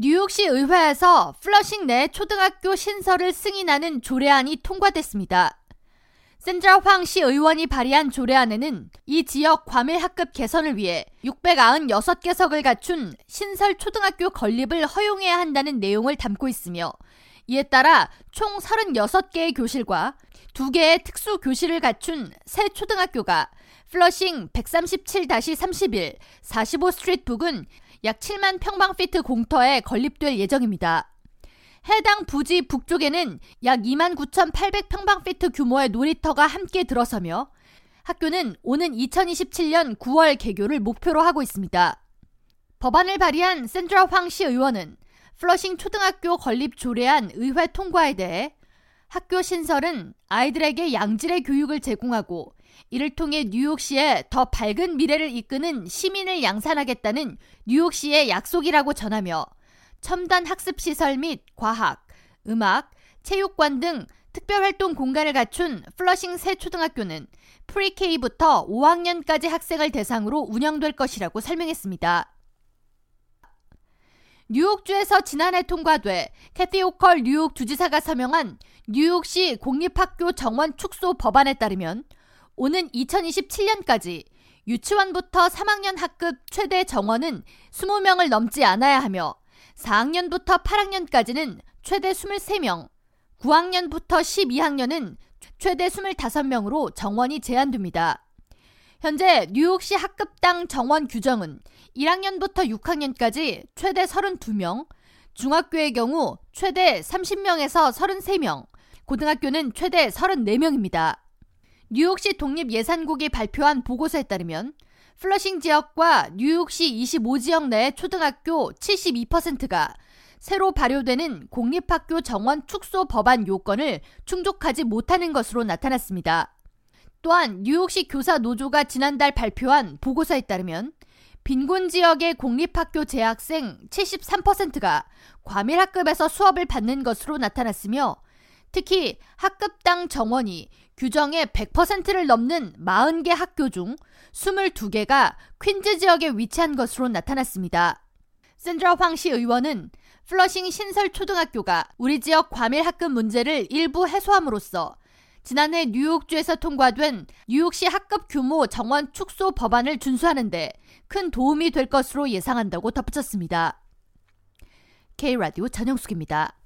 뉴욕시 의회에서 플러싱 내 초등학교 신설을 승인하는 조례안이 통과됐습니다. 샌드라 황 시의원이 발의한 조례안에는 이 지역 과밀 학급 개선을 위해 696개석을 갖춘 신설 초등학교 건립을 허용해야 한다는 내용을 담고 있으며 이에 따라 총 36개의 교실과 2개의 특수 교실을 갖춘 새 초등학교가 플러싱 137-31 45 스트리트 부근 약 7만 평방피트 공터에 건립될 예정입니다. 해당 부지 북쪽에는 약 2만 9,800 평방피트 규모의 놀이터가 함께 들어서며 학교는 오는 2027년 9월 개교를 목표로 하고 있습니다. 법안을 발의한 샌드라 황 시의원은 플러싱 초등학교 건립 조례안 의회 통과에 대해 학교 신설은 아이들에게 양질의 교육을 제공하고 이를 통해 뉴욕시에 더 밝은 미래를 이끄는 시민을 양산하겠다는 뉴욕시의 약속이라고 전하며 첨단 학습 시설 및 과학, 음악, 체육관 등 특별활동 공간을 갖춘 플러싱 새 초등학교는 Pre-K부터 5학년까지 학생을 대상으로 운영될 것이라고 설명했습니다. 뉴욕주에서 지난해 통과돼 캐티 호컬 뉴욕 주지사가 서명한 뉴욕시 공립학교 정원 축소 법안에 따르면 오는 2027년까지 유치원부터 3학년 학급 최대 정원은 20명을 넘지 않아야 하며 4학년부터 8학년까지는 최대 23명, 9학년부터 12학년은 최대 25명으로 정원이 제한됩니다. 현재 뉴욕시 학급당 정원 규정은 1학년부터 6학년까지 최대 32명, 중학교의 경우 최대 30명에서 33명, 고등학교는 최대 34명입니다. 뉴욕시 독립예산국이 발표한 보고서에 따르면 플러싱 지역과 뉴욕시 25지역 내 초등학교 72%가 새로 발효되는 공립학교 정원 축소 법안 요건을 충족하지 못하는 것으로 나타났습니다. 또한 뉴욕시 교사 노조가 지난달 발표한 보고서에 따르면 빈곤 지역의 공립학교 재학생 73%가 과밀 학급에서 수업을 받는 것으로 나타났으며 특히 학급당 정원이 규정의 100%를 넘는 40개 학교 중 22개가 퀸즈 지역에 위치한 것으로 나타났습니다. 샌드라 황 시의원은 플러싱 신설 초등학교가 우리 지역 과밀 학급 문제를 일부 해소함으로써 지난해 뉴욕주에서 통과된 뉴욕시 학급 규모 정원 축소 법안을 준수하는데 큰 도움이 될 것으로 예상한다고 덧붙였습니다. K라디오 전영숙입니다.